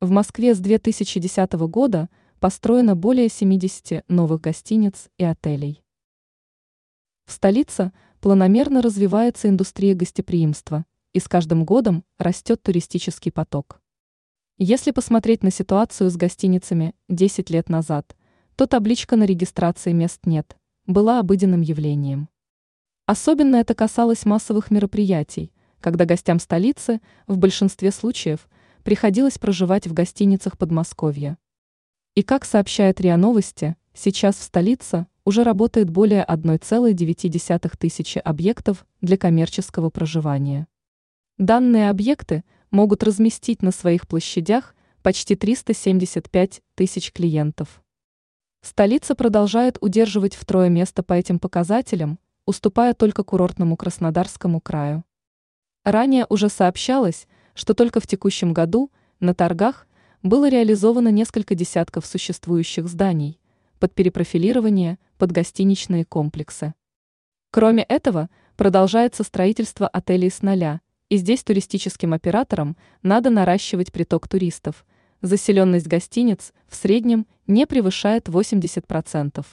В Москве с 2010 года построено более 70 новых гостиниц и отелей. В столице планомерно развивается индустрия гостеприимства, и с каждым годом растет туристический поток. Если посмотреть на ситуацию с гостиницами 10 лет назад, то табличка на регистрации мест нет, была обыденным явлением. Особенно это касалось массовых мероприятий, когда гостям столицы в большинстве случаев приходилось проживать в гостиницах Подмосковья. И как сообщает РИА Новости, сейчас в столице уже работает более 1,9 тысячи объектов для коммерческого проживания. Данные объекты могут разместить на своих площадях почти 375 тысяч клиентов. Столица продолжает удерживать втрое место по этим показателям, уступая только курортному Краснодарскому краю. Ранее уже сообщалось, что только в текущем году на торгах было реализовано несколько десятков существующих зданий под перепрофилирование под гостиничные комплексы. Кроме этого, продолжается строительство отелей с нуля, и здесь туристическим операторам надо наращивать приток туристов. Заселенность гостиниц в среднем не превышает 80%.